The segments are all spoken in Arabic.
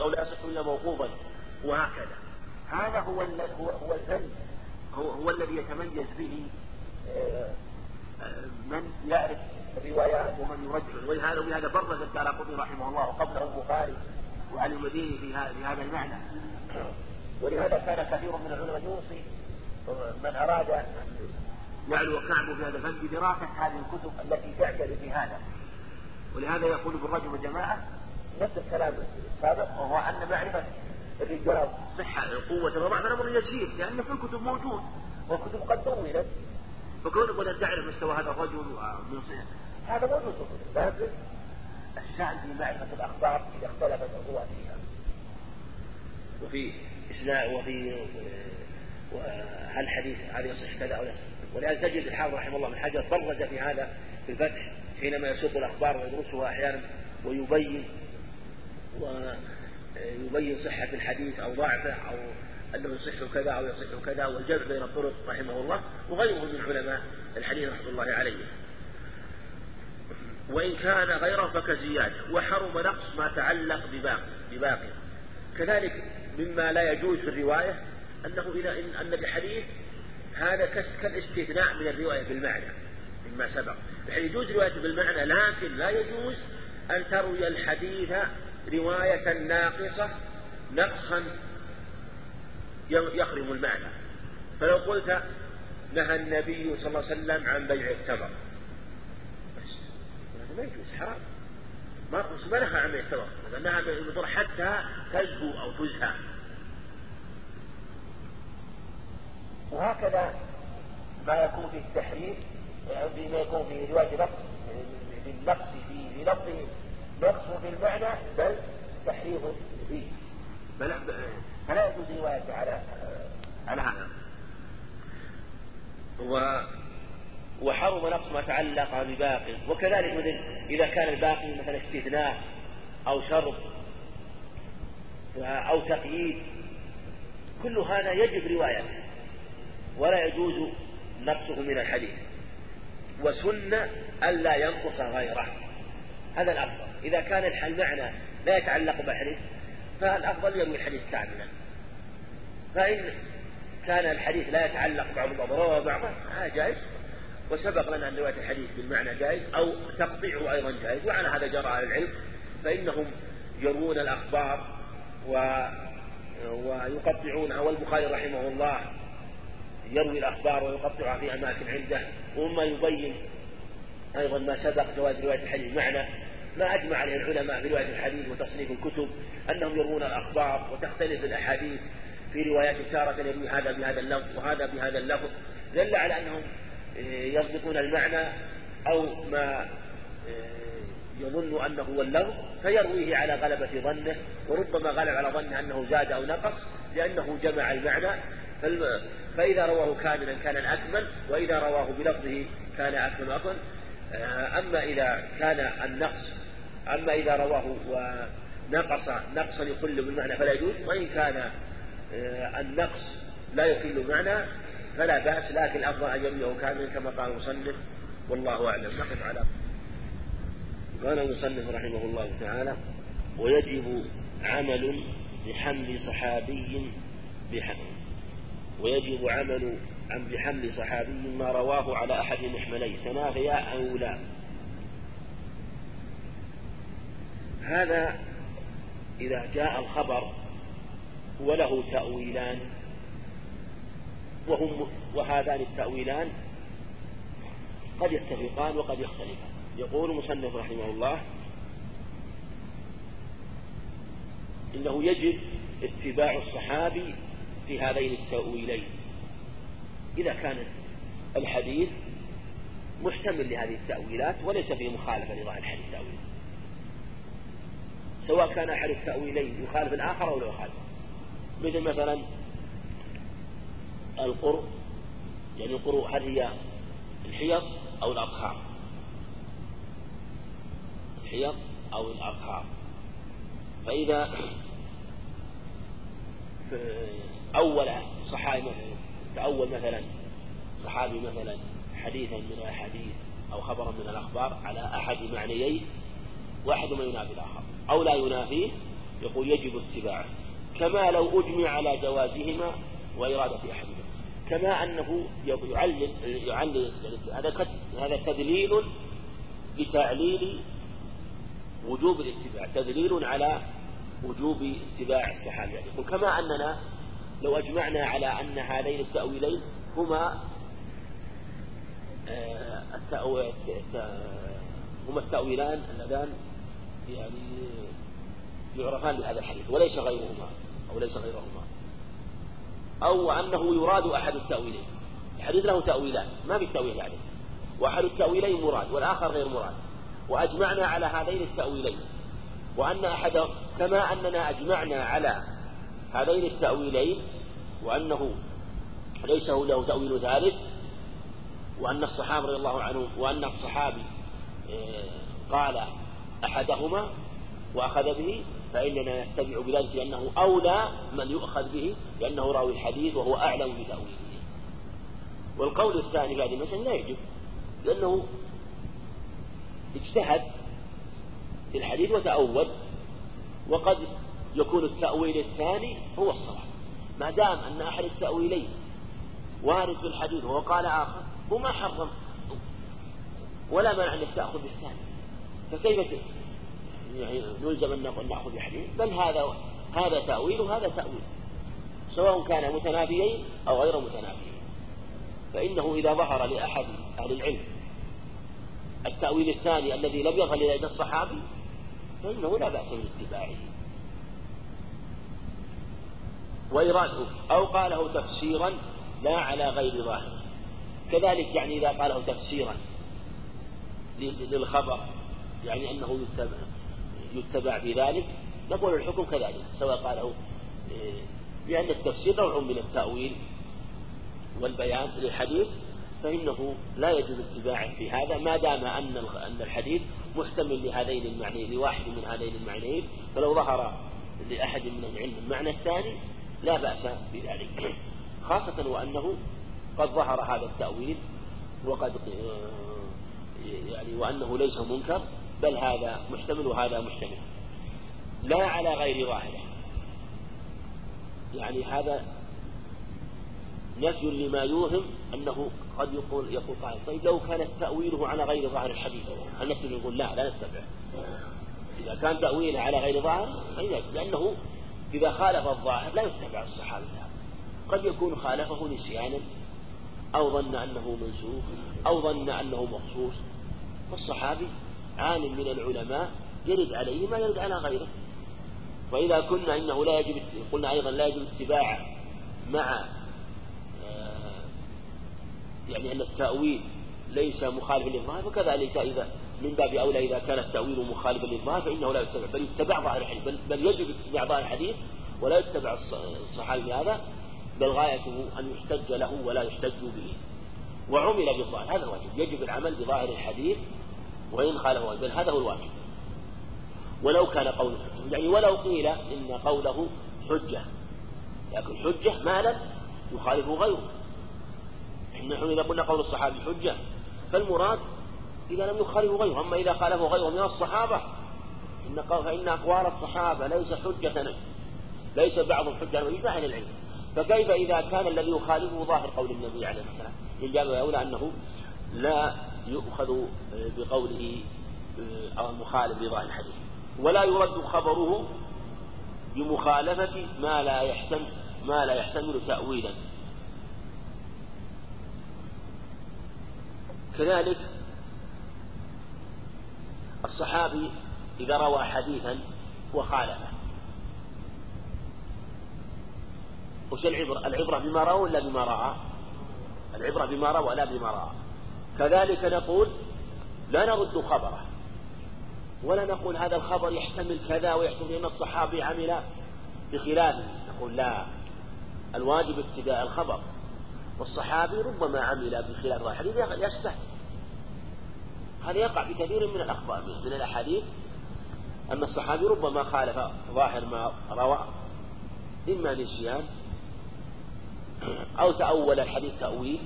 أو لا يصح إلا موقوفا وهكذا. هذا هو هو هو الفن هو, هو الذي يتميز به آه، من يعرف الروايات ومن يرجع ولهذا ولهذا برز الدار رحمه الله وقبله البخاري وعلي المديني في هذا المعنى. ولهذا كان كثير من العلماء يوصي من أراد أن يعلو كعبه في هذا الفن بدراسة هذه الكتب التي تعترف بهذا. ولهذا يقول ابن رجب الجماعة نفس الكلام السابق وهو أن معرفة الرجال صحة قوة وضعف أمر يسير لأن في الكتب موجود والكتب قد طولت. فكونك أن تعرف مستوى هذا الرجل هذا موجود في الكتب لكن الشأن في معرفة الأخبار إذا اختلفت الرواة فيها. وفي إسناد وفي هل حديث هذا يصح كذا أو لا ولهذا تجد الحافظ رحمه الله من حجر برز في هذا في الفتح حينما يسوق الأخبار ويدرسها أحيانا ويبين ويبين صحة الحديث أو ضعفه أو أنه يصح كذا أو يصح كذا والجمع بين الطرق رحمه الله وغيره من علماء الحديث رحمة الله عليه. وإن كان غيره فكزيادة وحرم نقص ما تعلق بباقي بباقي. كذلك مما لا يجوز في الرواية أنه إذا إن أن الحديث هذا كالاستثناء من الرواية بالمعنى مما سبق. يعني يجوز رواية بالمعنى لكن لا يجوز أن تروي الحديث رواية ناقصة نقصا يخرم المعنى. فلو قلت نهى النبي صلى الله عليه وسلم عن بيع التمر هذا ما يجوز حرام. ما ما نهى عن بيع التمر نهى حتى تزهو أو تزهى وهكذا ما يكون في التحريف فيما يكون في رواية نقص بالنقص في لفظه نقص في المعنى بل تحريف فيه. فلا فلا يجوز روايته على على هذا. و وحرم نقص ما تعلق بباقي وكذلك مثل إذا كان الباقي مثلا استثناء أو شرط أو تقييد. كل هذا يجب روايته ولا يجوز نقصه من الحديث. وسن ألا ينقص غيره. هذا الأفضل. إذا كان المعنى لا يتعلق بالحديث فالأفضل يروي الحديث كاملا. فإن كان الحديث لا يتعلق بعض الأضرار وبعضه هذا جائز. وسبق لنا أن رواية الحديث بالمعنى جائز أو تقطيعه أيضا جائز. وعلى هذا جرى أهل العلم فإنهم يروون الأخبار و ويقطعونها. والبخاري رحمه الله يروي الأخبار ويقطعها في أماكن عنده. ومما يبين أيضا ما سبق جواز رواية الحديث معنى ما أجمع عليه العلماء في رواية الحديث وتصنيف الكتب أنهم يروون الأخبار وتختلف الأحاديث في روايات تارة يروي هذا بهذا اللفظ وهذا بهذا اللفظ دل على أنهم آه، يضبطون المعنى أو ما آه، يظن أنه هو اللفظ فيرويه على غلبة ظنه وربما غلب على ظنه أنه زاد أو نقص لأنه جمع المعنى. فإذا رواه كاملا كان الأكمل وإذا رواه بلفظه كان أكمل. آه، أما إذا كان النقص أما إذا رواه ونقص نقصا يقل بالمعنى فلا يجوز وإن كان آه، النقص لا يقل المعنى فلا بأس لكن الأفضل أن يرويه كاملا كما قال المصنف والله أعلم. نقف على قال المصنف رحمه الله تعالى ويجب عمل بحمل صحابي بحمل ويجب عمل عن بحمل صحابي ما رواه على أحد المحملين. تنافيا أو لا؟ هذا إذا جاء الخبر وله تأويلان وهم وهذان التأويلان قد يتفقان وقد يختلفان. يقول المصنف رحمه الله إنه يجب اتباع الصحابي في هذين التأويلين. إذا كان الحديث محتمل لهذه التأويلات وليس فيه مخالفة لظاهر الحديث التأويل سواء كان أحد التأويلين يخالف الآخر أو لا يخالف. مثل مثلا القرء يعني القرء هل هي الحيض أو الأطهار الحيض أو الأطهار فإذا أول صحابي تأول مثلا صحابي مثلا حديثا من الأحاديث أو خبرا من الأخبار على أحد معنيين واحدهما ينافي الآخر. أو لا ينافيه يقول يجب اتباعه. كما لو أجمع على جوازهما وإرادة أحدهما. كما أنه يعلل يعلل هذا هذا تدليل بتعليل وجوب الاتباع تدليل على وجوب اتباع الصحابة. يعني يقول كما أننا لو أجمعنا على أن هذين التأويلين هما آه، هما التأويلان اللذان يعني يعرفان بهذا الحديث وليس غيرهما أو ليس غيرهما. أو أنه يراد أحد التأويلين. الحديث له تأويلان ما في تأويل عليه وأحد التأويلين مراد والآخر غير مراد. وأجمعنا على هذين التأويلين. وأن أحد كما أننا أجمعنا على هذين التأويلين وأنه ليس له تأويل ثالث وأن الصحابة رضي الله عنهم وأن الصحابي آه، قال أحدهما وأخذ به فإننا نتبع بذلك لأنه أولى من يؤخذ به لأنه راوي الحديث وهو أعلم بتأويله. والقول الثاني في هذه المسألة لا يجب لأنه اجتهد في الحديث وتأول وقد يكون التأويل الثاني هو الصواب. ما دام أن أحد التأويلين وارد في الحديث وهو قال آخر هو ما حرم ولا مانع أنك تأخذ بالثاني. فكيف يعني نلزم أن نأخذ بحديث؟ بل هذا هذا تأويل وهذا تأويل. سواء كان متنافيين أو غير متنافيين. فإنه إذا ظهر لأحد أهل العلم التأويل الثاني الذي لم يظهر إلى الصحابي فإنه لا بأس من اتباعه وإراده أو قاله تفسيرا لا على غير ظاهر. كذلك يعني إذا قاله تفسيرا للخبر. يعني أنه يتبع يتبع ذلك نقول الحكم كذلك سواء قاله لأن التفسير نوع من التأويل والبيان للحديث فإنه لا يجوز اتباعه في هذا ما دام أن أن الحديث محتمل لهذين المعنيين لواحد من هذين المعنيين فلو ظهر لأحد من العلم المعنى الثاني لا بأس بذلك. خاصة وأنه قد ظهر هذا التأويل وقد يعني وأنه ليس منكر بل هذا محتمل وهذا محتمل لا على غير ظاهره يعني هذا نفي لما يوهم أنه قد يقول يقول قائل طيب لو كان تأويله على غير ظاهر الحديث هل نتبع يقول لا لا نتبع إذا كان تأويله على غير ظاهر لأنه إذا خالف الظاهر لا يتبع الصحابة. قد يكون خالفه نسيانا أو ظن أنه منسوخ أو ظن أنه مخصوص. فالصحابي عالم من العلماء يرد عليه ما يرد على غيره. وإذا كنا إنه لا يجب قلنا أيضا لا يجب اتباع مع آه، يعني أن التأويل ليس مخالفا للظاهر فكذلك إذا من باب أولى إذا كان التأويل مخالفا للظاهر فإنه لا يتبع بل يتبع ظاهر الحديث بل, بل يجب اتباع ظاهر الحديث ولا يتبع الصحابي هذا بل غايته أن يحتج له ولا يحتج به. وعمل بالظاهر هذا الواجب يجب العمل بظاهر الحديث وإن خالفه بل هذا هو الواجب. ولو كان قوله حجة. يعني ولو قيل إن قوله حجة لكن حجة ما لم يخالفه غيره. نحن إذا قلنا قول الصحابي حجة فالمراد إذا لم يخالفه غيره. أما إذا خالفه غيره من الصحابة إن فإن أقوال الصحابة ليس حجة ليس بعض حجة بإجماع العلم. فكيف إذا كان الذي يخالفه ظاهر قول النبي عليه الصلاة والسلام؟ من باب أولى أنه لا يؤخذ بقوله أو المخالف لظاهر الحديث ولا يرد خبره بمخالفة ما لا يحتمل ما لا يحتمل تأويلا كذلك الصحابي إذا روى حديثا وخالفه وش العبرة؟ العبرة بما روى ولا بما رأى؟ العبرة بما روى لا بما رأى كذلك نقول لا نرد خبره ولا نقول هذا الخبر يحتمل كذا ويحتمل أن الصحابي عمل بخلافه نقول لا الواجب اتباع الخبر. والصحابي ربما عمل بخلاف. الحديث يستحسن. هذا يقع في كثير من الأخبار من الأحاديث. أن الصحابي ربما خالف ظاهر ما روى إما نسيان أو تأول الحديث تأويل.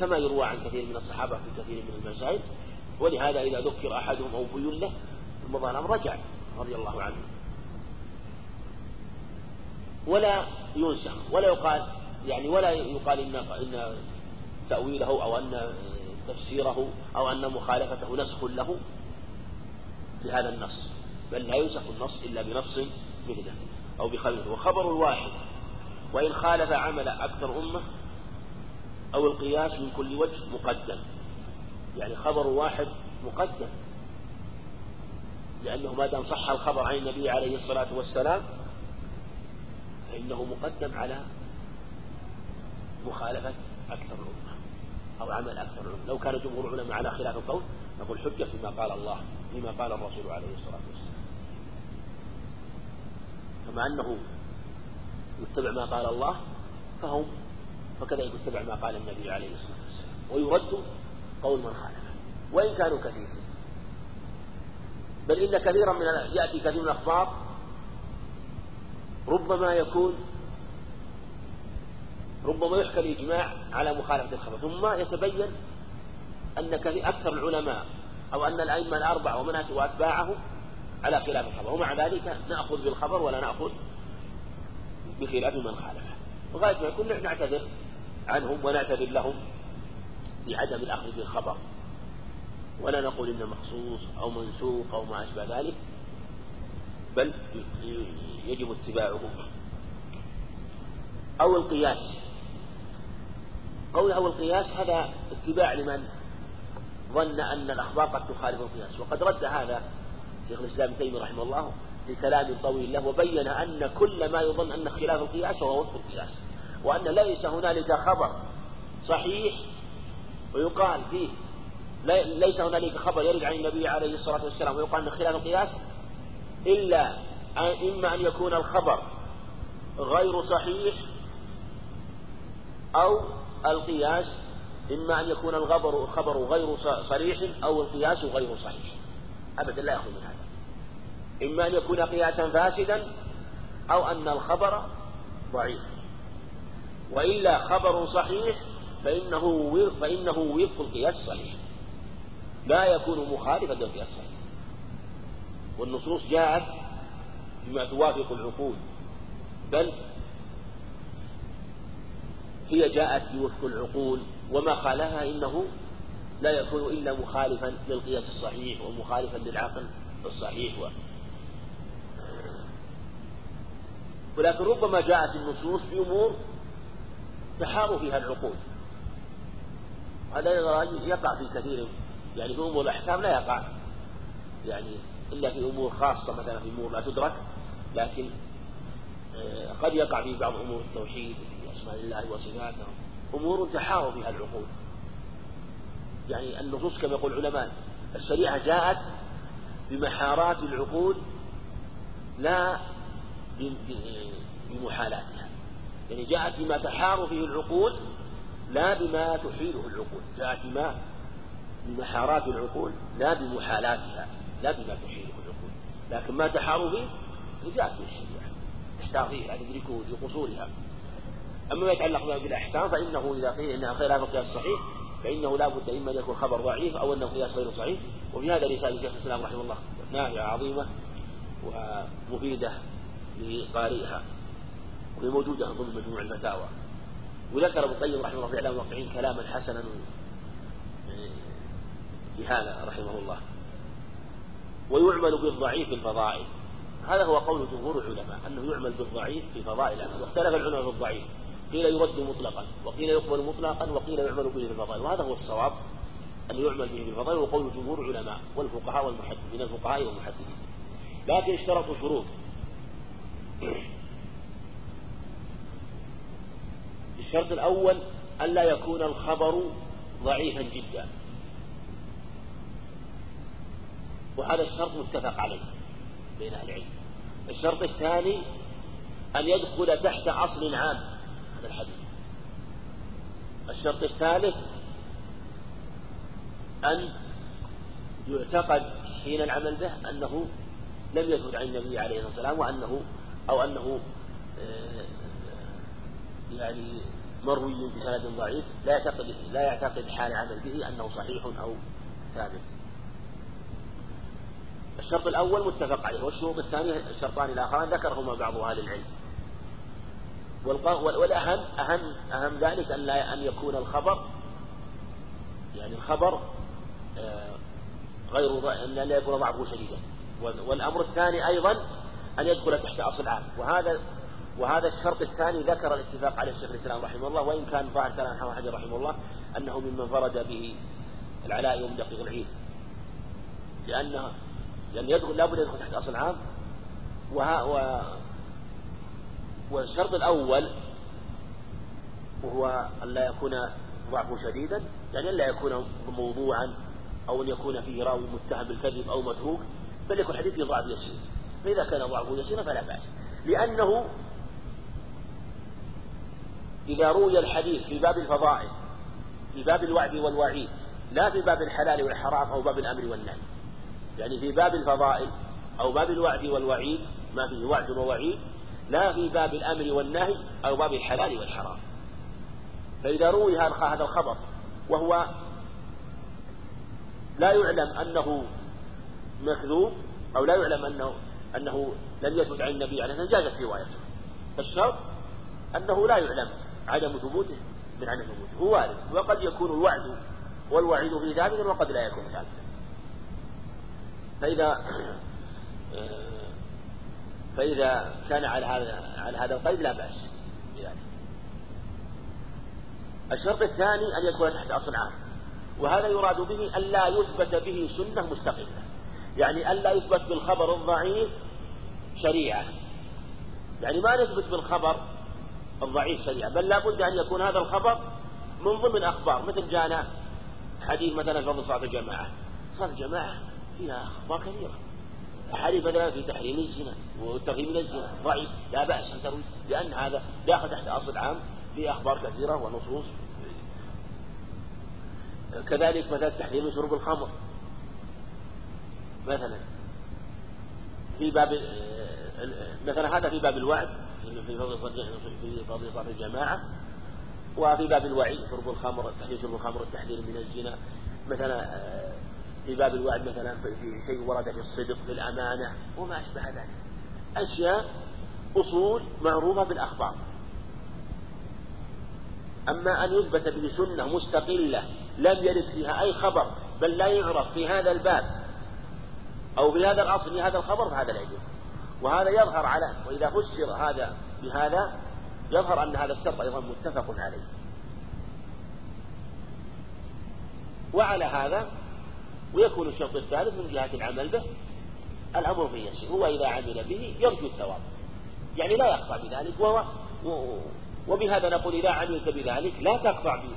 كما يروى عن كثير من الصحابة في كثير من المسائل ولهذا إذا ذكر أحدهم أو بين له المظالم رجع رضي الله عنه. ولا ينسخ ولا يقال يعني ولا يقال إن إن تأويله أو أن تفسيره أو أن مخالفته نسخ له لهذا النص بل لا ينسخ النص إلا بنص مثله أو بخبره وخبر الواحد وإن خالف عمل أكثر أمة أو القياس من كل وجه مقدم. يعني خبر واحد مقدم. لأنه ما دام صح الخبر عن النبي عليه الصلاة والسلام فإنه مقدم على مخالفة أكثر الأمة أو عمل أكثر الأمة لو كان جمهور العلماء على خلاف القول نقول حجة فيما قال الله فيما قال الرسول عليه الصلاة والسلام. كما أنه يتبع ما قال الله فهم فكذلك يتبع ما قال النبي عليه الصلاة والسلام. ويرد قول من خالفه. وإن كانوا كثيرين. بل إن كثيرا من يأتي كثير من الأخبار ربما يكون ربما يحكى الإجماع على مخالفة الخبر. ثم يتبين أن أكثر العلماء أو أن الأئمة الأربعة ومن وأتباعهم على خلاف الخبر. ومع ذلك نأخذ بالخبر ولا نأخذ بخلاف من خالفه. وغاية ما يكون نعتذر عنهم ونعتذر لهم بعدم الأخذ بالخبر. ولا نقول إنه مخصوص أو منسوخ أو ما أشبه ذلك بل يجب اتباعه. أو القياس. قوله أو القياس هذا اتباع لمن ظن أن الأخبار قد تخالف القياس. وقد رد هذا شيخ الإسلام ابن رحمه الله في كلام طويل له وبين أن كل ما يظن أن خلاف القياس فهو وفق القياس. وأن ليس هنالك خبر صحيح ويقال فيه ليس هنالك خبر يرد عن النبي عليه الصلاة والسلام ويقال أن خلاف القياس إلا إما أن يكون الخبر غير صحيح أو القياس إما أن يكون الخبر الخبر غير صريح أو القياس غير صحيح. أبدا لا يخلو من هذا. إما أن يكون قياسا فاسدا أو أن الخبر ضعيف. وإلا خبر صحيح فإنه فإنه وفق القياس الصحيح لا يكون مخالفا للقياس الصحيح والنصوص جاءت بما توافق العقول. بل هي جاءت بوفق العقول وما خالها إنه لا يكون إلا مخالفا للقياس الصحيح ومخالفا للعقل الصحيح. و... ولكن ربما جاءت النصوص بأمور تحار فيها العقول. هذا يقع في كثير يعني في أمور الأحكام لا يقع. يعني إلا في أمور خاصة مثلا في أمور لا تدرك لكن آه، قد يقع في بعض أمور التوحيد في أسماء الله وصفاته. أمور تحار فيها العقول. يعني النصوص كما يقول العلماء الشريعة جاءت بمحارات العقول لا بمحالاتها. يعني جاءت بما تحار فيه العقول لا بما تحيله العقول. جاءت بما بمحارات العقول لا بمحالاتها لا بما تحيله العقول. لكن ما تحار فيه جاءت به الشريعة تحتار فيه يعني يدركه لقصورها أما ما يتعلق بالأحكام فإنه إذا قيل إنها خلاف القياس الصحيح فإنه لا بد إما أن يكون خبر ضعيف أو أنه قياس غير صحيح. وفي هذا رسالة شيخ الإسلام رحمه الله نافعة عظيمة ومفيدة لقارئها. وهي موجودة ضمن مجموع الفتاوى. وذكر ابن القيم رحمه الله في إعلام الواقعين كلاما حسنا في هذا رحمه الله. ويعمل بالضعيف في الفضائل. هذا هو قول جمهور العلماء أنه يعمل بالضعيف في فضائل واختلف العلماء في الضعيف. قيل يرد مطلقا وقيل يقبل مطلقا وقيل يعمل به في الفضائل وهذا هو الصواب أن يعمل به في الفضائل وقول جمهور العلماء والفقهاء والمحدثين من الفقهاء والمحدثين. لكن اشترطوا شروط. الشرط الأول ألا يكون الخبر ضعيفا جدا. وهذا الشرط متفق عليه بين أهل العلم. الشرط الثاني أن يدخل تحت أصل عام. هذا الحديث. الشرط الثالث أن يعتقد حين العمل به أنه لم يثبت عن النبي عليه الصلاة والسلام وأنه أو أنه آه، يعني مروي بسند ضعيف لا يعتقد لا يعتقد حال عمل به أنه صحيح أو ثابت. الشرط الأول متفق عليه والشروط الثانية الشرطان الآخران ذكرهما بعض أهل العلم. والأهم أهم أهم ذلك أن لا أن يكون الخبر يعني الخبر آه، غير أن لا يكون ضعفه شديدا. والأمر الثاني أيضا أن يدخل تحت أصل عام. وهذا وهذا الشرط الثاني ذكر الاتفاق عليه الشيخ الإسلام رحمه الله وإن كان ظاهر كلام محمد حجر رحمه الله أنه ممن فرد به العلاء يوم دقيق العيد. لأنه لأن يدخل لابد يدخل تحت أصل عام وها و والشرط الأول وهو أن لا يكون ضعفه شديدا يعني أن لا يكون موضوعا أو أن يكون فيه راوي متهم بالكذب أو متروك بل يكون حديث فيه ضعف يسير. فإذا كان ضعفه يسيرا فلا بأس. لأنه إذا روي الحديث في باب الفضائل في باب الوعد والوعيد لا في باب الحلال والحرام أو باب الأمر والنهي. يعني في باب الفضائل أو باب الوعد والوعيد ما فيه وعد ووعيد لا في باب الأمر والنهي أو باب الحلال والحرام. فإذا روي هذا الخبر وهو لا يعلم أنه مكذوب أو لا يعلم أنه أنه لم يثبت عن النبي عليه الصلاة والسلام جازت روايته. الشرط أنه لا يعلم. عدم ثبوته من عدم ثبوته. هو وارد. وقد يكون الوعد والوعيد في ثابتا وقد لا يكون ثابتا. فإذا فإذا كان على هذا على هذا القيد لا بأس بذلك. الشرط الثاني أن يكون تحت أصل عام. وهذا يراد به أن لا يثبت به سنة مستقلة. يعني أن لا يثبت بالخبر الضعيف شريعة. يعني ما نثبت بالخبر الضعيف شريعة بل لا بد أن يكون هذا الخبر من ضمن أخبار مثل جانا حديث مثلا فضل صلاة الجماعة. صلاة الجماعة فيها أخبار كثيرة. أحاديث مثلا في تحريم الزنا والترغيب من الزنا ضعيف لا بأس تروي لأن هذا داخل تحت أصل عام في أخبار كثيرة ونصوص. كذلك مثلا تحريم شرب الخمر. مثلا في باب مثلا هذا في باب الوعد. في في فضل صلاة الجماعة. وفي باب الوعيد شرب الخمر تحريم شرب الخمر التحذير من الزنا. مثلا في باب الوعد مثلا في شيء ورد في الصدق في الأمانة وما أشبه ذلك. أشياء أصول معروفة بالأخبار أما أن يثبت به سنة مستقلة لم يرد فيها أي خبر بل لا يعرف في هذا الباب أو بهذا الأصل في هذا الخبر فهذا لا يجوز. وهذا يظهر على وإذا فسر هذا بهذا يظهر أن هذا الشرط أيضا متفق عليه. وعلى هذا ويكون الشرط الثالث من جهة العمل به الأمر فيه يسير هو إذا عمل به يرجو الثواب. يعني لا يقطع بذلك وهو وبهذا نقول إذا عملت بذلك لا تقطع به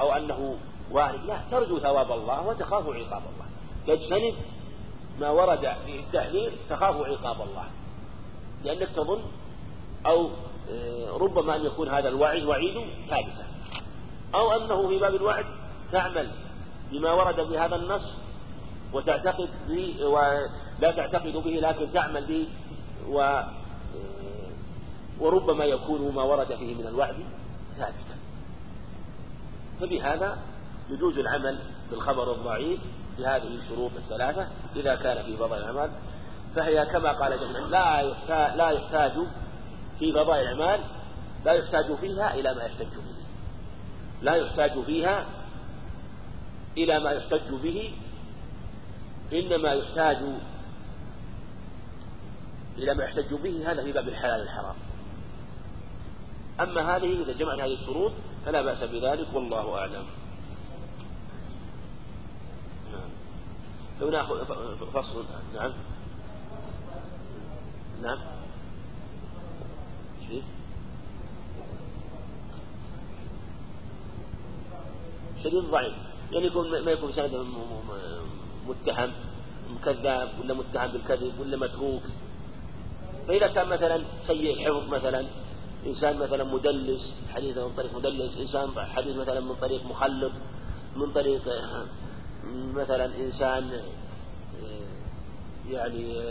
أو أنه وارد. لا ترجو ثواب الله وتخاف عقاب الله. تجتنب ما ورد في التحذير تخاف عقاب الله. لأنك تظن أو آه، ربما أن يكون هذا الوعيد وعيد ثابتا. أو أنه في باب الوعد تعمل بما ورد في هذا النص وتعتقد به ولا تعتقد به لكن تعمل به و آه، وربما يكون ما ورد فيه من الوعد ثابتا. فبهذا يجوز العمل بالخبر الضعيف بهذه الشروط الثلاثة إذا كان في فضائل الأعمال فهي كما قال جل لا يحتاج لا يحتاج في فضائل الأعمال لا يحتاج فيها إلى ما يحتج به. لا يحتاج فيها إلى ما يحتج به إنما يحتاج إلى ما يحتج به هذا في باب الحلال والحرام. أما هذه إذا جمعت هذه الشروط فلا بأس بذلك والله أعلم نعم. لو ناخذ فصل. نعم. نعم. شديد ضعيف. يعني يكون ما يكون سند متهم كذاب ولا متهم بالكذب ولا متروك فإذا كان مثلا سيء الحفظ مثلا إنسان مثلا مدلس حديث من طريق مدلس إنسان حديث مثلا من طريق مخلط من طريق مثلا إنسان يعني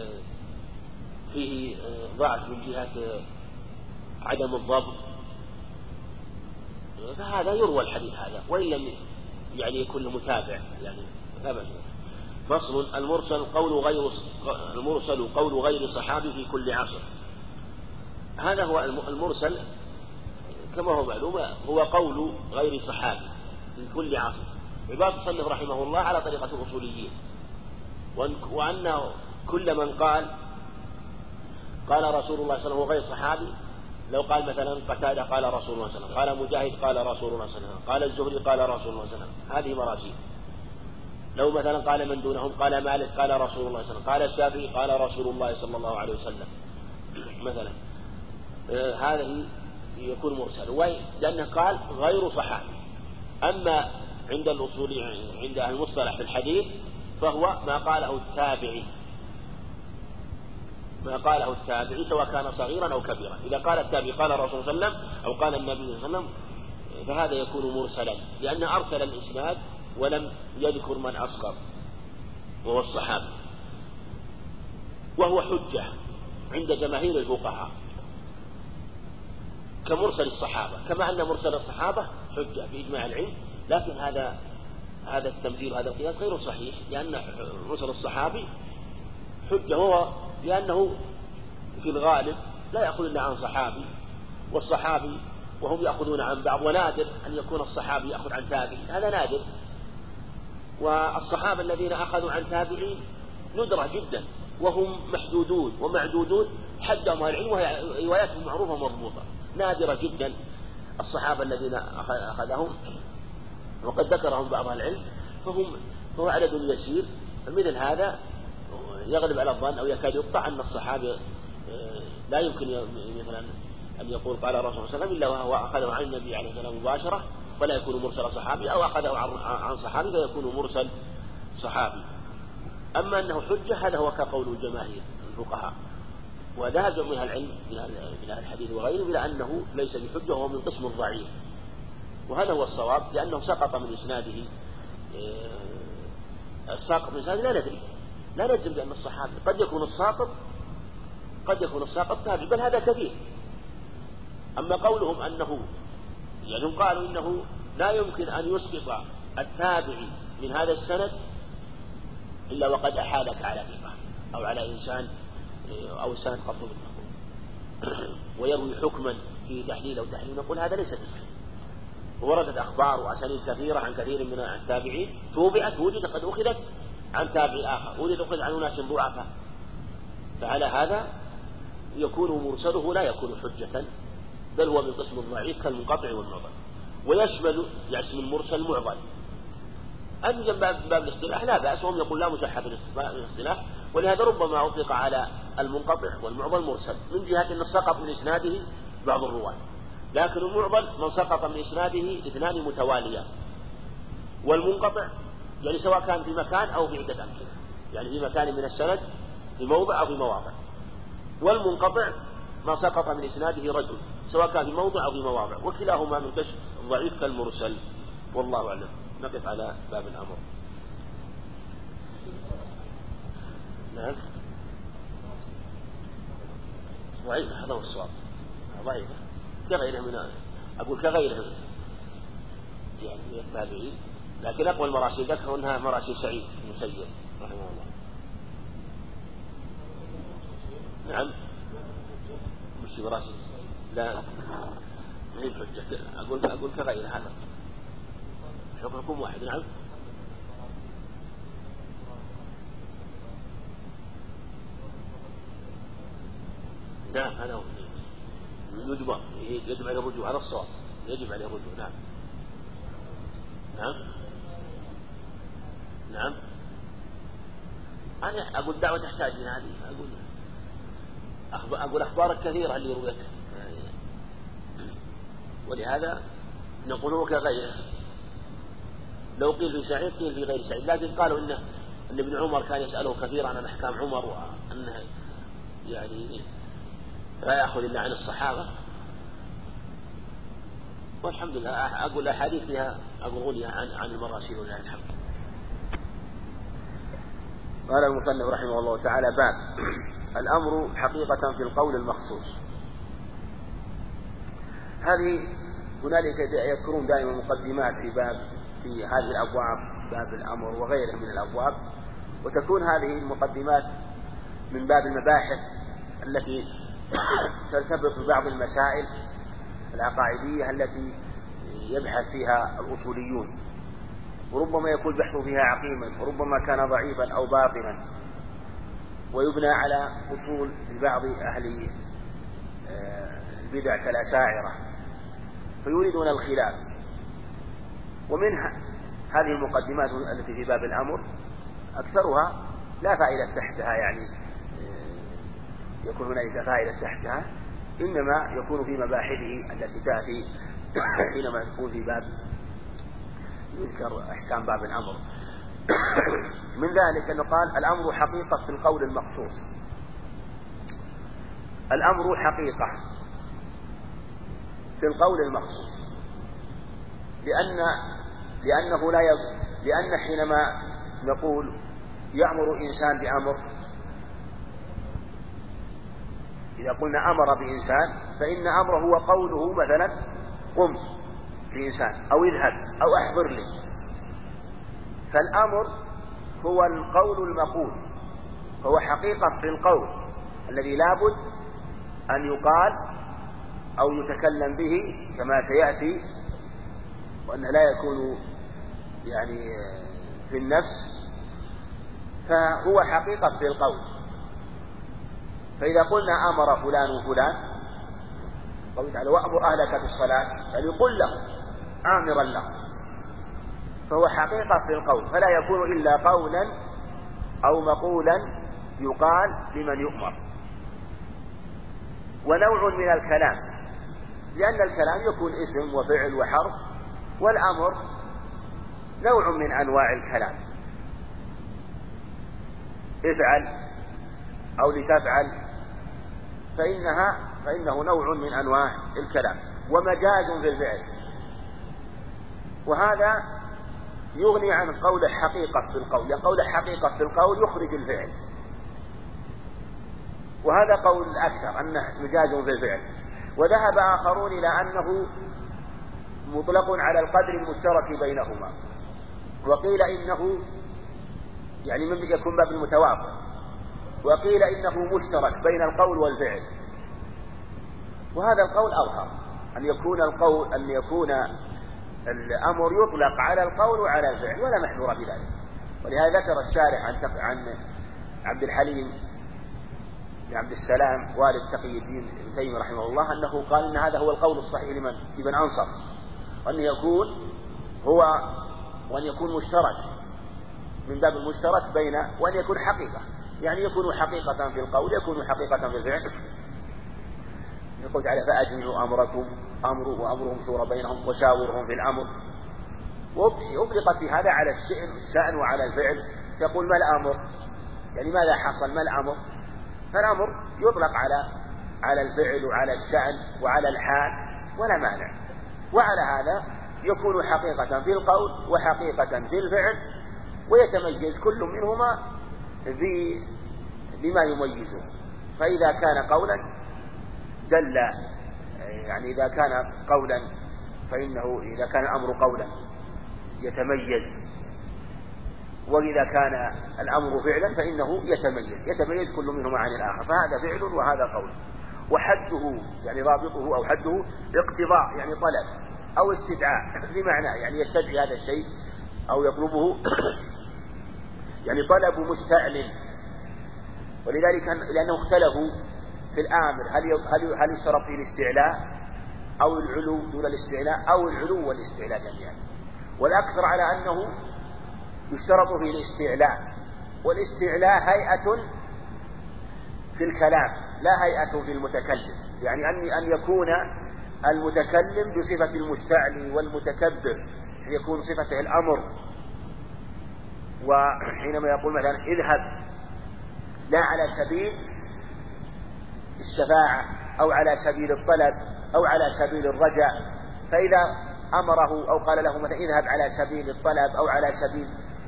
فيه ضعف من جهة عدم الضبط. فهذا يروى الحديث هذا وإن لم يعني يكون متابع يعني لا فصل المرسل قول غير المرسل قول غير صحابي في كل عصر. هذا هو المرسل كما هو معلوم هو قول غير صحابي من كل عصر. عباد المصنف رحمه الله على طريقة الأصوليين. وأن كل من قال قال رسول الله صلى الله عليه وسلم غير صحابي لو قال مثلا قتادة قال رسول الله صلى الله عليه وسلم قال مجاهد قال رسول الله صلى الله عليه وسلم قال الزهري قال رسول الله صلى الله عليه وسلم. هذه مراسيل. لو مثلا قال من دونهم قال مالك قال رسول الله صلى الله عليه وسلم قال الشافعي قال رسول الله صلى الله عليه وسلم. مثلا آه، هذا يكون مرسل. لأنه قال غير صحابي. أما عند الأصول عند المصطلح في الحديث فهو ما قاله التابعي. ما قاله التابعي سواء كان صغيرا أو كبيرا. إذا قال التابعي قال الرسول صلى الله عليه وسلم أو قال النبي صلى الله عليه وسلم فهذا يكون مرسلا لأنه أرسل الإسناد ولم يذكر من أسقط وهو الصحابي. وهو حجة عند جماهير الفقهاء كمرسل الصحابة. كما أن مرسل الصحابة حجة بإجماع العلم لكن هذا هذا التمثيل هذا القياس غير صحيح لأن مرسل الصحابي حجة هو لأنه في الغالب لا يأخذ إلا عن صحابي والصحابي وهم يأخذون عن بعض ونادر أن يكون الصحابي يأخذ عن تابعي هذا نادر. والصحابة الذين أخذوا عن تابعين ندرة جدا وهم محدودون ومعدودون حدهم أهل العلم وهي رواياتهم معروفة مربوطة نادرة جدا الصحابة الذين أخذهم. وقد ذكرهم بعض العلم فهم فهو عدد يسير. مثل هذا يغلب على الظن أو يكاد يقطع أن الصحابة آه، لا يمكن مثلا أن يقول قال الرسول صلى الله عليه وسلم إلا وهو أخذه عن النبي عليه والسلام مباشرة فلا يكون مرسل صحابي أو أخذه عن صحابي فيكون مرسل صحابي. أما أنه حجة هذا هو كقول الجماهير الفقهاء. وذهب من العلم من أهل الحديث وغيره إلى أنه ليس بحجة وهو من قسم الضعيف. وهذا هو الصواب لأنه سقط من إسناده آه، الساقط من إسناده لا ندري. لا نجزم بأن الصحابي قد يكون الساقط قد يكون الساقط تابع بل هذا كثير. أما قولهم أنه يعني قالوا إنه لا يمكن أن يسقط التابعي من هذا السند إلا وقد أحالك على ثقة أو على إنسان أو إنسان قد ويروي حكما فيه تحليل أو تحليل نقول هذا ليس بصحيح. وردت أخبار وأسانيد كثيرة عن كثير من التابعين. توبعت وجد قد أخذت عن تابع آخر. وجد أخذ عن أناس ضعفاء فعلى هذا يكون مرسله لا يكون حجة بل هو من قسم الضعيف كالمنقطع والنظر ويشمل يشمل المرسل معضل أما باب, باب الاصطلاح لا بأس. وهم يقول لا مشحة الاصطلاح ولهذا ربما أطلق على المنقطع والمعضل مرسل. من جهة أنه سقط من إسناده بعض الرواة. لكن المعضل من سقط من إسناده إثنان متواليان والمنقطع يعني سواء كان في مكان أو في عدة أمكنة يعني في مكان من السند في موضع أو في مواضع. والمنقطع ما سقط من إسناده رجل سواء كان في موضع أو في مواضع. وكلاهما من قسم ضعيف كالمرسل. والله أعلم. نقف على باب الأمر. نعم. ضعيفة هذا هو الصواب. ضعيفة كغيره من أقول كغيره يعني من التابعين. لكن أقوى المراسيل ذكروا أنها مراسيل سعيد المسيب رحمه الله. نعم. مش مراسيل. لا. ما هي بحجة أقول أقول كغير هذا. حكمكم واحد. نعم. نعم هذا هو. يجب عليه الرجوع هذا الصواب. يجب عليه الرجوع نعم. نعم. نعم. أنا أقول دعوة تحتاج إلى هذه أقول. أقول أخبار كثيرة اللي رويتها ولهذا نقول كغيره لو قيل في سعيد قيل في غير سعيد. لكن قالوا أن ابن عمر كان يسأله كثيرا عن أحكام عمر وأنه يعني لا يأخذ إلا عن الصحابة. والحمد لله أقول الأحاديث فيها أقول عن عن المراسيل ولله الحمد. قال المصنف رحمه الله تعالى باب. الأمر حقيقة في القول المخصوص. هذه هنالك يذكرون دائما مقدمات في باب في هذه الأبواب باب الأمر وغيره من الأبواب. وتكون هذه المقدمات من باب المباحث التي ترتبط ببعض المسائل العقائدية التي يبحث فيها الأصوليون وربما يكون البحث فيها عقيما وربما كان ضعيفا أو باطنا ويبنى على أصول لبعض أهل آه، البدع كالأشاعرة فيريدون الخلاف. ومن هذه المقدمات التي في باب الأمر أكثرها لا فائدة تحتها يعني. يكون هنالك فائدة تحتها إنما يكون في مباحثه التي تأتي حينما تكون في باب يذكر أحكام باب الأمر. من ذلك أنه قال الأمر حقيقة في القول المخصوص الأمر حقيقة في القول المخصوص لأن لأنه لا يب... لأن حينما نقول يأمر إنسان بأمر إذا قلنا أمر بإنسان فإن أمره هو قوله مثلا قم لإنسان أو اذهب أو أحضر لي. فالأمر هو القول المقول هو حقيقة في القول الذي لابد أن يقال أو يتكلم به كما سيأتي وأن لا يكون يعني في النفس. فهو حقيقة في القول. فإذا قلنا أمر فلان فلان قوله تعالى وأمر أهلك بالصلاة يعني قل له آمرا له فهو حقيقة في القول فلا يكون إلا قولا أو مقولا يقال لمن يؤمر. ونوع من الكلام لأن الكلام يكون اسم وفعل وحرف والأمر نوع من أنواع الكلام. افعل أو لتفعل فإنها فإنه نوع من أنواع الكلام ومجاز في الفعل. وهذا يغني عن قول الحقيقة في القول لأن قول الحقيقة في القول يخرج الفعل. وهذا قول الأكثر أنه مجاز في الفعل. وذهب آخرون إلى أنه مطلق على القدر المشترك بينهما. وقيل إنه يعني من يكون باب المتوافق. وقيل إنه مشترك بين القول والفعل. وهذا القول أظهر. أن يكون القول أن يكون الأمر يطلق على القول وعلى الفعل ولا محذور في ذلك ولهذا ذكر الشارح عن عن عبد الحليم بن عبد السلام والد تقي الدين ابن تيمية رحمه الله أنه قال إن هذا هو القول الصحيح لمن؟ لمن أنصر. وأن يكون هو وأن يكون مشترك. من باب المشترك بين وأن يكون حقيقة. يعني يكون حقيقة في القول يكون حقيقة في الفعل. يقول تعالى فأجمعوا أمركم أمر وأمرهم شورى بينهم وشاورهم في الأمر. وأطلقت في هذا على الشأن وعلى الفعل. يقول ما الأمر؟ يعني ماذا حصل؟ ما الأمر؟ فالأمر يطلق على على الفعل وعلى الشأن وعلى الحال ولا مانع. وعلى هذا يكون حقيقة في القول وحقيقة في الفعل ويتميز كل منهما بما يميزه. فإذا كان قولا دل يعني إذا كان قولا فإنه إذا كان الأمر قولا يتميز. وإذا كان الأمر فعلا فإنه يتميز. يتميز كل منهما عن الآخر. فهذا فعل وهذا قول. وحده يعني ضابطه أو حده اقتضاء يعني طلب أو استدعاء. بمعنى يعني يستدعي هذا الشيء أو يطلبه. يعني طلب مستعلن ولذلك لأنه اختلفوا في الآمر. هل هل هل يشترط فيه الاستعلاء أو العلو دون الاستعلاء أو العلو والاستعلاء جميعا. والأكثر على أنه يشترط فيه الاستعلاء. والاستعلاء هيئة في الكلام لا هيئة في المتكلم. يعني أن أن يكون المتكلم بصفة المستعلي والمتكبر يكون صفته الأمر. وحينما يقول مثلا اذهب لا على سبيل الشفاعة أو على سبيل الطلب أو على سبيل الرجاء فإذا أمره أو قال له مثلا اذهب على سبيل الطلب أو على سبيل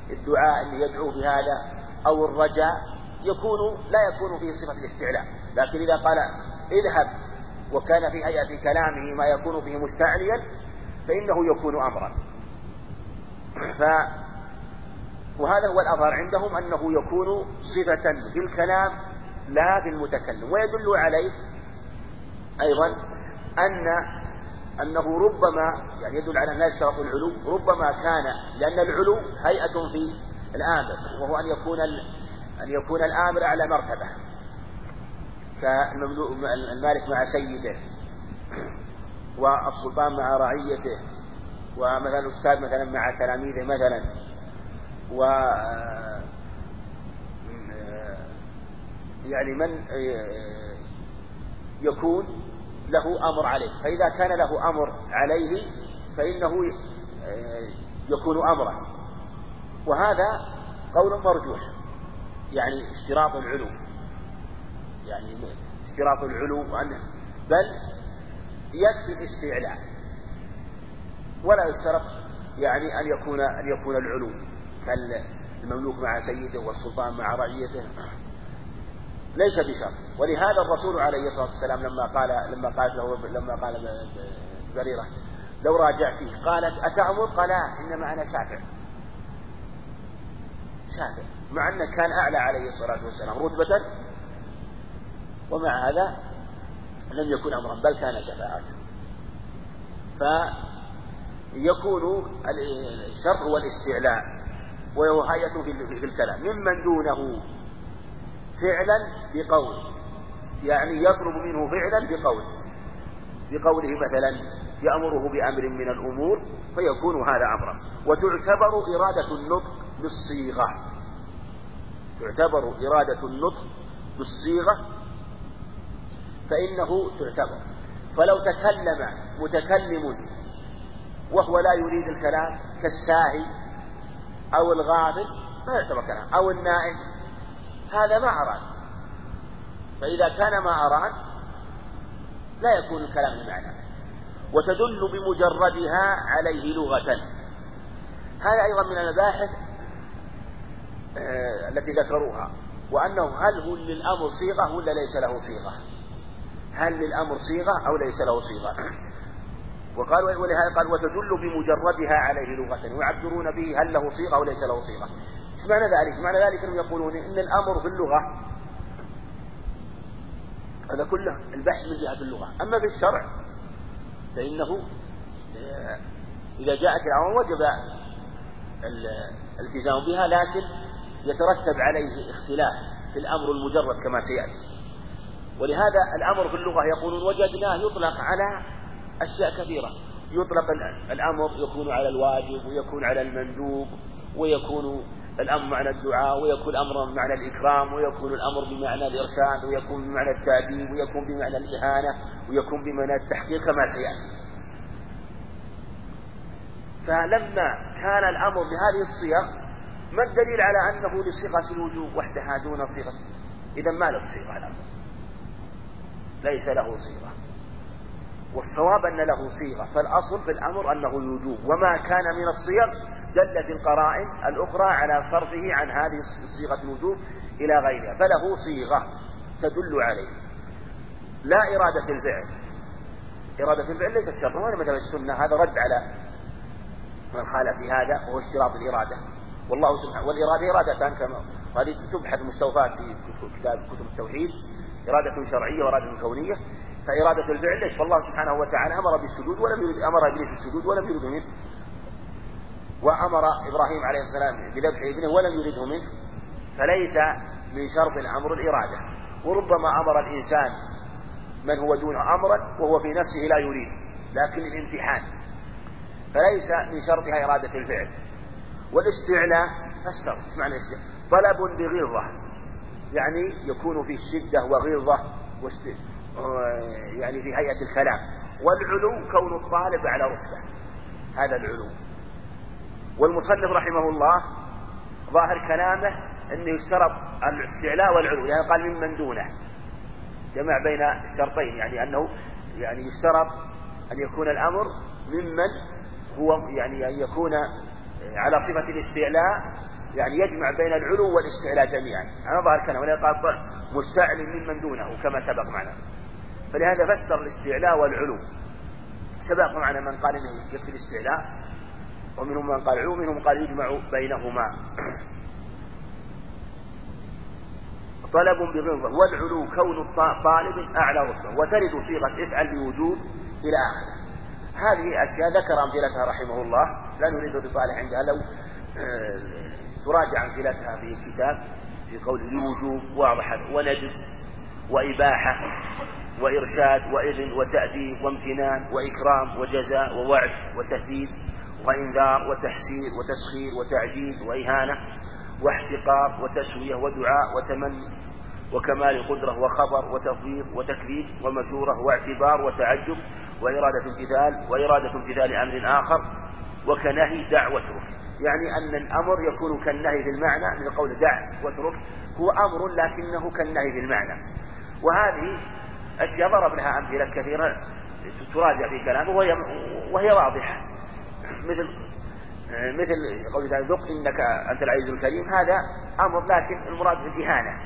الدعاء اللي يدعو بهذا أو الرجاء يكون لا يكون فيه صفة الاستعلاء. لكن إذا قال اذهب وكان في هيئة كلامه ما يكون فيه مستعليا فإنه يكون أمرا. ف وهذا هو الأظهر عندهم أنه يكون صفة في الكلام لا في المتكلم ويدل عليه أيضا أن أنه ربما يعني يدل على لا يشترط العلو ربما كان لأن العلو هيئة في الآمر وهو أن يكون أن يكون الآمر أعلى مرتبة. كالمالك مع سيده والسلطان مع رعيته ومثلا الأستاذ مثلا مع تلاميذه مثلا. و يعني من يكون له أمر عليه. فإذا كان له أمر عليه فإنه يكون أمرا وهذا قول مرجوح. يعني اشتراط العلو. يعني اشتراط العلو أنه بل يكفي الاستعلاء ولا يشترط يعني أن يكون أن يكون العلو. كالمملوك مع سيده والسلطان مع رعيته. ليس بشرط. ولهذا الرسول عليه الصلاة والسلام لما قال لما قالت له لما قال بريرة لو راجعتيه قالت أتأمر؟ قال إنما أنا شافع شافع مع أنه كان أعلى عليه الصلاة والسلام. رتبة؟ ومع هذا لم يكن أمرا بل كان شفاعة. فيكون الشر هو الاستعلاء هيئة في الكلام. ممن دونه فعلا بقول. يعني يطلب منه فعلا بقول. بقوله مثلا يأمره بأمر من الأمور فيكون هذا أمرا. وتعتبر إرادة النطق بالصيغة. تعتبر إرادة النطق بالصيغة. فإنه تعتبر. فلو تكلم متكلم وهو لا يريد الكلام كالساهي أو الغافل ما يعتبر كلام. أو النائم. هذا ما أراد. فإذا كان ما أراد لا يكون الكلام لمعنى. وتدل بمجردها عليه لغة. هذا أيضا من المباحث آه، التي ذكروها. وأنه هل هو للأمر صيغة ولا ليس له صيغة؟ هل للأمر صيغة أو ليس له صيغة؟ وقال ولهذا قال وتدل بمجردها عليه لغة ويعبرون به هل له صيغة أو ليس له صيغة إيش معنى ذلك؟ معنى ذلك أنهم يقولون إن الأمر في اللغة هذا كله البحث من جهة اللغة، أما في الشرع فإنه إذا جاءت الامر وجب الالتزام بها لكن يترتب عليه اختلاف في الأمر المجرد كما سيأتي. ولهذا الأمر في اللغة يقولون وجدناه يطلق على أشياء كثيرة، يطلق الأمر يكون على الواجب ويكون على المندوب ويكون الأمر معنى الدعاء ويكون الأمر بمعنى الإكرام ويكون الأمر بمعنى الإرشاد ويكون بمعنى التأديب ويكون بمعنى الإهانة ويكون بمعنى التحقيق كما سيأتي. فلما كان الأمر بهذه الصيغ ما الدليل على أنه لصيغة الوجوب وحدها دون صيغة؟ إذا ما له صيغة الأمر. ليس له صيغة. والصواب أن له صيغة فالأصل في الأمر أنه الوجوب وما كان من الصيغ دلت القرائن الأخرى على صرفه عن هذه صيغة الوجوب إلى غيرها فله صيغة تدل عليه. لا إرادة الفعل. إرادة الفعل ليست شرطا ولا مثل السنة. هذا رد على من خالف في هذا وهو اشتراط الإرادة. والله سبحانه والإرادة إرادتان كما هذه تبحث مستوفاة في كتاب كتب التوحيد. إرادة شرعية وإرادة كونية. فإرادة الفعل ليش فالله سبحانه وتعالى أمر بالسجود ولم يرد أمر إبليس بالسجود ولم يرد منه. وأمر إبراهيم عليه السلام بذبح ابنه ولم يرده منه. فليس من شرط الأمر الإرادة. وربما أمر الإنسان من هو دون أمرا وهو في نفسه لا يريد لكن الامتحان. فليس من شرطها إرادة الفعل. والاستعلاء فسر معنى طلب بغلظة يعني يكون في شدة وغلظة واست... يعني في هيئة الكلام. والعلو كون الطالب على رتبة. هذا العلو. والمصنف رحمه الله ظاهر كلامه إنه يشترط الاستعلاء والعلو يعني قال ممن دونه. جمع بين الشرطين يعني أنه يعني يشترط أن يكون الأمر ممن هو يعني أن يكون على صفة الاستعلاء يعني يجمع بين العلو والاستعلاء جميعا. هذا ظاهر كلامه ولا قال مستعل ممن دونه كما سبق معنا. فلهذا فسر الاستعلاء والعلو. سبق معنا من قال إنه يكفي الاستعلاء ومنهم من قال علو ومنهم قال يجمع بينهما. طلب بغلظة والعلو كون طالب أعلى رتبة وترد صيغة افعل بوجوب إلى آخره. هذه أشياء ذكر أمثلتها رحمه الله. لا نريد الإطالة عندها لو آه، تراجع أمثلتها في الكتاب في قول الوجوب واضحة وندب وإباحة. وإرشاد وإذن وتأديب وامتنان وإكرام وجزاء ووعد وتهديد وإنذار وتحسير وتسخير وتعجيز وإهانة واحتقار وتسوية ودعاء وتمني وكمال القدرة وخبر وتفويض وتكذيب ومشورة واعتبار وتعجب وإرادة امتثال وإرادة امتثال أمر آخر وكنهي دع واترك. يعني أن الأمر يكون كالنهي في المعنى من قول دع واترك. هو أمر لكنه كالنهي في المعنى. وهذه أشياء ضرب لها أمثلة كثيرة تراجع في كلامه وهي وهي واضحة. مثل مثل قول تعالى ذق إنك أنت العزيز الكريم. هذا أمر لكن المراد بالإهانة.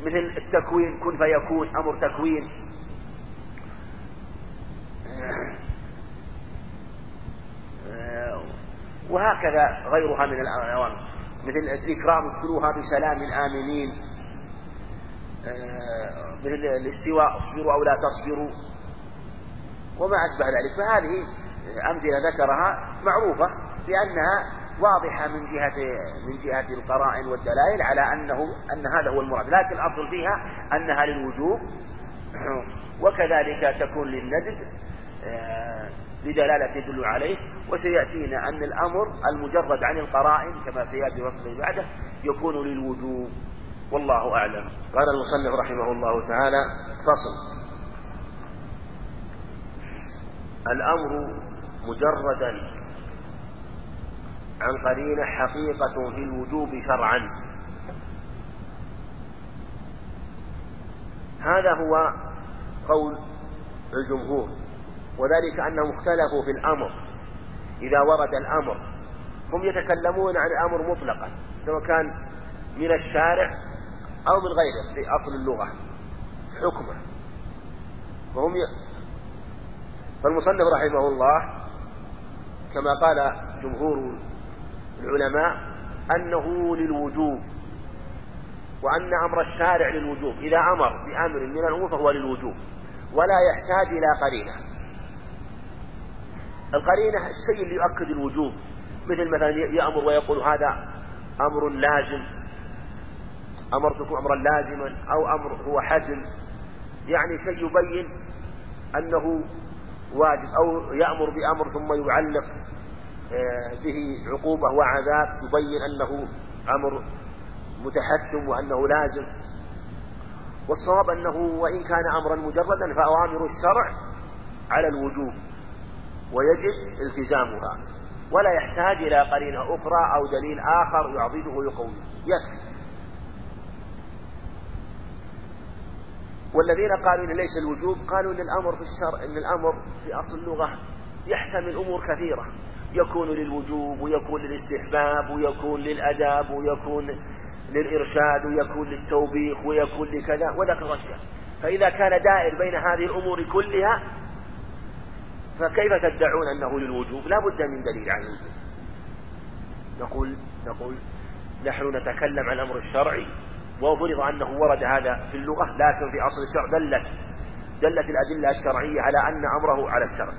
مثل التكوين كن فيكون أمر تكوين. وهكذا غيرها من الأوامر. مثل الإكرام ادخلوها بسلام آمنين مثل الاستواء اصبروا أو لا تصبروا. وما أشبه ذلك. فهذه أمثلة ذكرها معروفة بأنها واضحة من جهة من جهة القرائن والدلائل على أنه أن هذا هو المراد، لكن الأصل فيها أنها للوجوب. وكذلك تكون للندب آه، لدلالة تدل عليه. وسيأتينا أن الأمر المجرد عن القرائن كما سيأتي وصفه بعده يكون للوجوب. والله أعلم. قال المصنف رحمه الله تعالى فصل. الأمر مجردا عن قرينة حقيقة في الوجوب شرعا. هذا هو قول الجمهور وذلك أنهم اختلفوا في الأمر. إذا ورد الأمر هم يتكلمون عن الأمر مطلقا سواء كان من الشارع أو من غيره في أصل اللغة حكمه. وهم ي... فالمصنف رحمه الله كما قال جمهور العلماء أنه للوجوب وأن أمر الشارع للوجوب. إذا أمر بأمر من الأمور فهو للوجوب ولا يحتاج إلى قرينة. القرينة الشيء اللي يؤكد الوجوب مثل مثلا يأمر ويقول هذا أمر لازم أمرتكم أمرا لازما أو أمر هو حزم. يعني شيء يبين أنه واجب أو يأمر بأمر ثم يعلق آه، به عقوبة وعذاب يبين أنه أمر متحتم وأنه لازم. والصواب أنه وإن كان أمرا مجردا فأوامر الشرع على الوجوب ويجب التزامها. ولا يحتاج إلى قرينة أخرى أو دليل آخر يعضده يقوي يكفي. والذين قالوا إن ليس الوجوب قالوا إن الأمر في الشرع إن الأمر في أصل اللغة يحتمل أمور كثيرة. يكون للوجوب ويكون للاستحباب ويكون للأداب ويكون للإرشاد ويكون للتوبيخ ويكون لكذا وذكر أشياء فإذا كان دائر بين هذه الأمور كلها فكيف تدعون أنه للوجوب؟ لا بد من دليل عن الوجوب نقول نقول نحن نتكلم عن الأمر الشرعي. وفرض أنه ورد هذا في اللغة لكن في أصل الشرع دلت دلت الأدلة الشرعية على أن أمره على الشرع.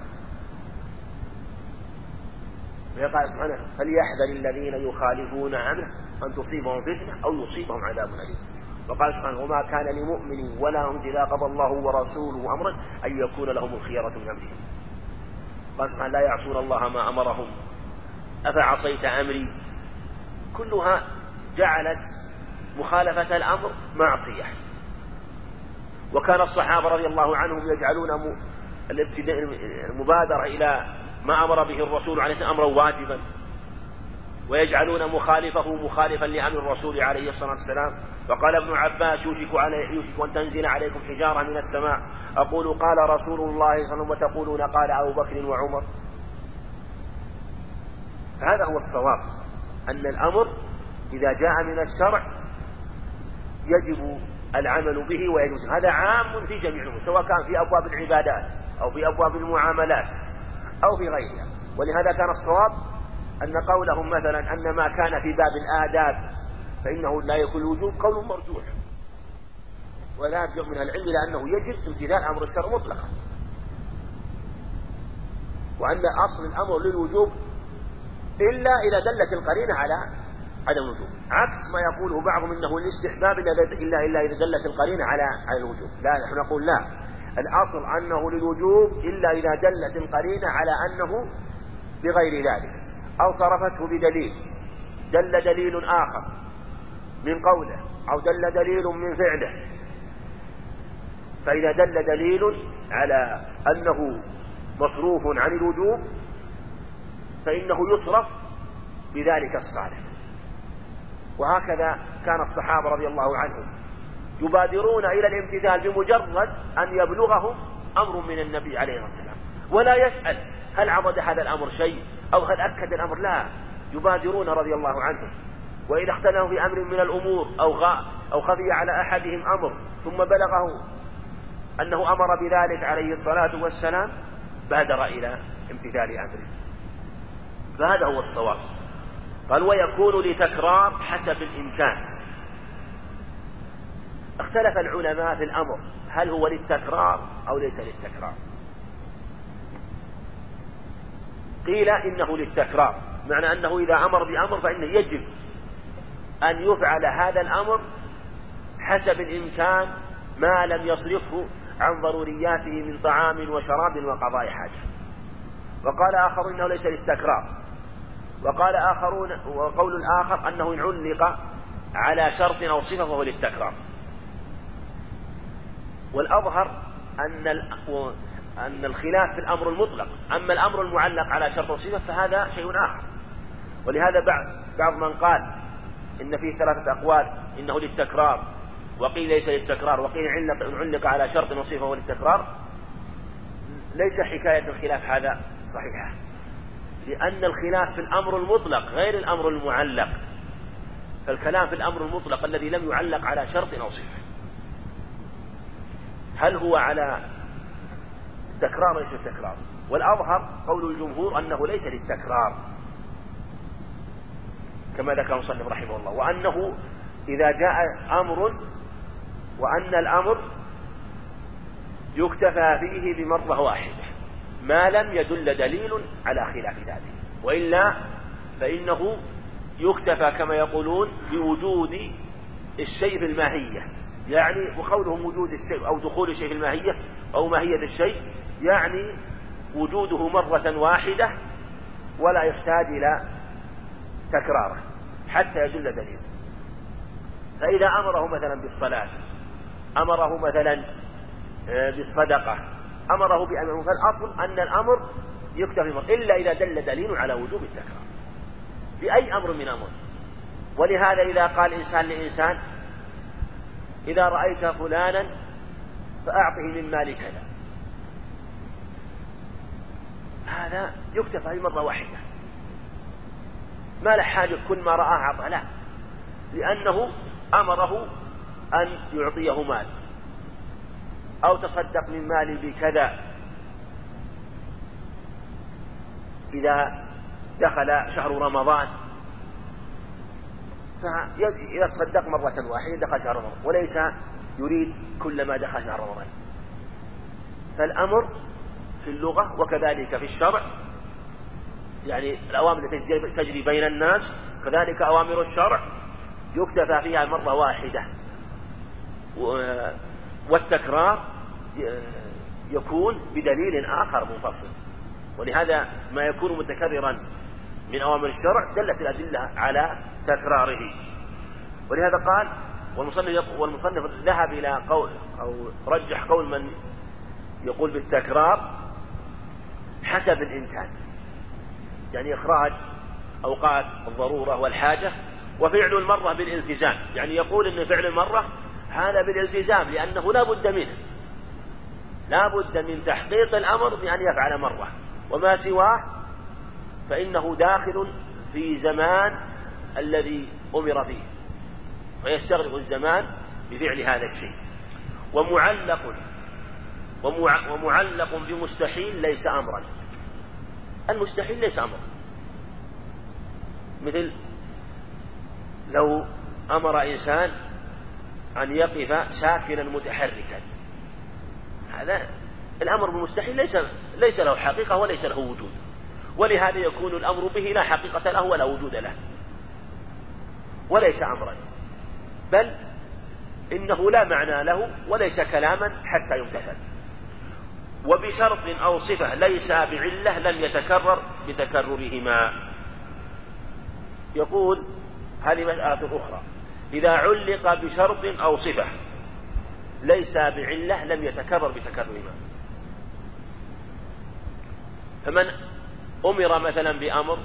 ويقال سبحانه فليحذر الذين يخالفون عنه أن تصيبهم فتنة أو يصيبهم عذاب أليم. وقال سبحانه وما كان لمؤمن ولا هم إذا قضى الله ورسوله أمرا أن يكون لهم الخيرة من أمرهم. قال سبحانه لا يعصون الله ما أمرهم. أفعصيت أمري؟ كلها جعلت مخالفة الأمر معصية. وكان الصحابة رضي الله عنهم يجعلون المبادرة إلى ما أمر به الرسول عليه الصلاة أمرا واجبا ويجعلون مخالفه مخالفا لأمر الرسول عليه الصلاة والسلام. وقال ابن عباس يوشك, علي يوشك أن تنزل عليكم حجارة من السماء. أقول قال رسول الله صلى الله عليه وسلم وتقولون قال أبو بكر وعمر. هذا هو الصواب أن الأمر إذا جاء من الشرع يجب العمل به ويجوز. هذا عام في جميع الأمور سواء كان في أبواب العبادات أو في أبواب المعاملات أو في غيرها. ولهذا كان الصواب أن قولهم مثلا أن ما كان في باب الآداب فإنه لا يكون الوجوب قول مرجوح. ولا يرجع من العلم إلى أنه يجب امتثال أمر الشرع مطلقا. وأن أصل الأمر للوجوب إلا إذا دلت القرينة على عدم الوجوب. عكس ما يقوله بعضهم إنه الاستحباب إلا إلا إذا دلت القرينة على على الوجوب. لا نحن نقول لا. الأصل أنه للوجوب إلا إذا دلت القرينة على أنه بغير ذلك أو صرفته بدليل. دل دليل آخر من قوله أو دل دليل من فعله. فإذا دل دليل على أنه مصروف عن الوجوب فإنه يصرف بذلك الصالح وهكذا كان الصحابة رضي الله عنهم يبادرون إلى الامتثال بمجرد أن يبلغهم أمر من النبي عليه الصلاة والسلام ولا يسأل هل عضد هذا الأمر شيء أو هل أكد الأمر لا. يبادرون رضي الله عنهم. وإذا اختلفوا في أمر من الأمور أو أو خفي على أحدهم أمر ثم بلغه أنه أمر بذلك عليه الصلاة والسلام بادر إلى امتثال أمره. فهذا هو الصواب. قال ويكون لتكرار حسب الإمكان. اختلف العلماء في الأمر هل هو للتكرار أو ليس للتكرار؟ قيل إنه للتكرار معنى أنه إذا أمر بأمر فإنه يجب أن يفعل هذا الأمر حسب الإمكان ما لم يصرفه عن ضرورياته من طعام وشراب وقضاء حاجة. وقال آخر إنه ليس للتكرار. وقال آخرون وقول الآخر أنه علق على شرط أو صفة فهو للتكرار. والأظهر أن أن الخلاف في الأمر المطلق. أما الأمر المعلق على شرط وصفة فهذا شيء آخر. ولهذا بعض بعض من قال إن فيه ثلاثة أقوال إنه للتكرار وقيل ليس للتكرار وقيل علق علق على شرط وصفة وللتكرار ليس حكاية الخلاف هذا صحيحة. لأن الخلاف في الأمر المطلق غير الأمر المعلق. فالكلام في الأمر المطلق الذي لم يعلق على شرط أو صفة. هل هو على تكرار ليس التكرار والأظهر قول الجمهور أنه ليس للتكرار. كما ذكر المصنف رحمه الله. وأنه إذا جاء أمر وأن الأمر يكتفى فيه بمرة واحدة. ما لم يدل دليل على خلاف ذلك وإلا فإنه يكتفى كما يقولون بوجود الشيء في الماهية. يعني وقولهم وجود الشيء أو دخول الشيء في الماهية أو ماهية الشيء يعني وجوده مرة واحدة ولا يحتاج إلى تكراره حتى يدل دليل. فإذا أمره مثلا بالصلاة أمره مثلا آه، بالصدقة أمره بأمر فالأصل أن الأمر يكتفي إلا إذا دل دليل على وجوب التكرار بأي أمر من أمر. ولهذا إذا قال إنسان لإنسان إذا رأيت فلانا فأعطه من مال كذا. هذا يكتفى مرة واحدة. ما له حاجة كل ما رآه أعطى لا. لأنه أمره أن يعطيه مال. أو تصدق من مالي بكذا. إذا دخل شهر رمضان فإذا تصدق مرة واحدة دخل شهر رمضان. وليس يريد كلما دخل شهر رمضان. فالأمر في اللغة وكذلك في الشرع. يعني الأوامر التي تجري بين الناس كذلك أوامر الشرع يكتفى فيها مرة واحدة. والتكرار يكون بدليل آخر منفصل. ولهذا ما يكون متكررا من أوامر الشرع دلت الأدلة على تكراره. ولهذا قال والمصنف والمصنف ذهب إلى قول أو رجح قول من يقول بالتكرار حسب الإمكان يعني إخراج أوقات الضرورة والحاجة وفعل المرة بالالتزام. يعني يقول أن فعل المرة هذا بالالتزام لأنه لا بد منه. لا بد من تحقيق الأمر بأن يفعل مرة وما سواه فإنه داخل في زمان الذي أمر فيه ويستغرق الزمان بفعل هذا الشيء. ومعلق ومعلق بمستحيل ليس أمرا. المستحيل ليس أمرا. مثل لو أمر إنسان أن يقف ساكنا متحركا. هذا الأمر بالمستحيل ليس ليس له حقيقة وليس له وجود. ولهذا يكون الأمر به لا حقيقة له ولا وجود له. وليس أمرا. بل إنه لا معنى له وليس كلاما حتى يمتثل. وبشرط أو صفة ليس بعلة لم يتكرر بتكررهما. يقول هذه مسألة أخرى. إذا علق بشرط أو صفة ليس بعلة لم يتكرر بتكررهما فمن أمر مثلا بأمر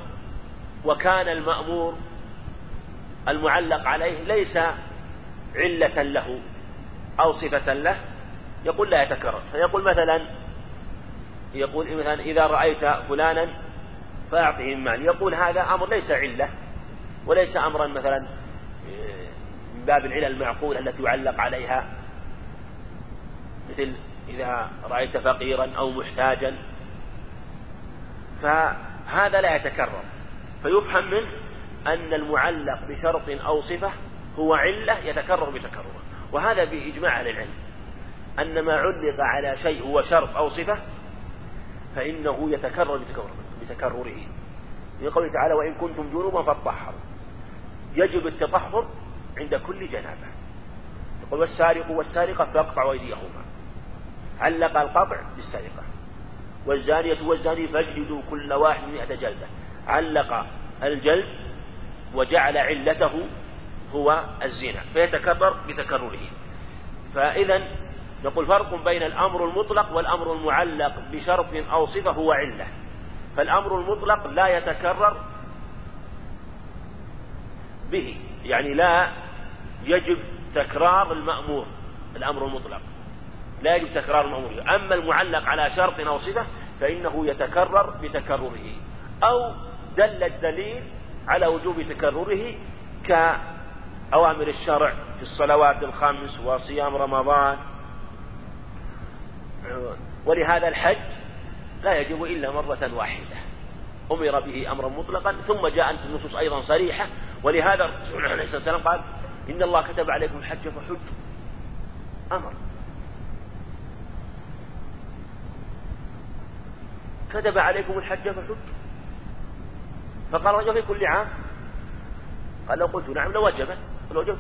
وكان المأمور المعلق عليه ليس علة له أو صفة له يقول لا يتكرر. فيقول مثلا يقول مثلا إذا رأيت فلانا فأعطه المال يقول هذا أمر ليس علة وليس أمرا مثلا من باب العلل المعقولة التي يعلق عليها. مثل إذا رأيت فقيرا أو محتاجا. فهذا لا يتكرر. فيفهم منه أن المعلق بشرط أو صفة هو علة يتكرر بتكرره. وهذا بإجماع أهل العلم. أن ما علق على شيء هو شرط أو صفة فإنه يتكرر بتكرره. في قوله تعالى وإن كنتم جنوبا فاطهروا يجب التطهر عند كل جنابة. يقول والسارق والسارقة فاقطعوا أيديهما. علق القطع بالسرقة. والزانية والزاني فاجلدوا كل واحد مئة جلدة. علق الجلد وجعل علته هو الزنا فيتكرر بتكرره. فإذا نقول فرق بين الأمر المطلق والأمر المعلق بشرط أو صفة هو علة. فالأمر المطلق لا يتكرر به يعني لا يجب تكرار المأمور الأمر المطلق. لا يجب تكرار المأمور أما المعلق على شرط أو صفة فإنه يتكرر بتكرره أو دل الدليل على وجوب تكرره كأوامر الشرع في الصلوات الخمس وصيام رمضان. ولهذا الحج لا يجب إلا مرة واحدة. أمر به أمرا مطلقا ثم جاءت النصوص أيضا صريحة. ولهذا الرسول عليه الصلاة والسلام قال إن الله كتب عليكم الحج فحج أمر. كتب عليكم الحج فحج. فقال رجل في كل عام. قال لو قلت نعم لوجبت لوجبت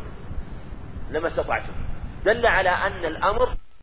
لما استطعتم. دل على أن الأمر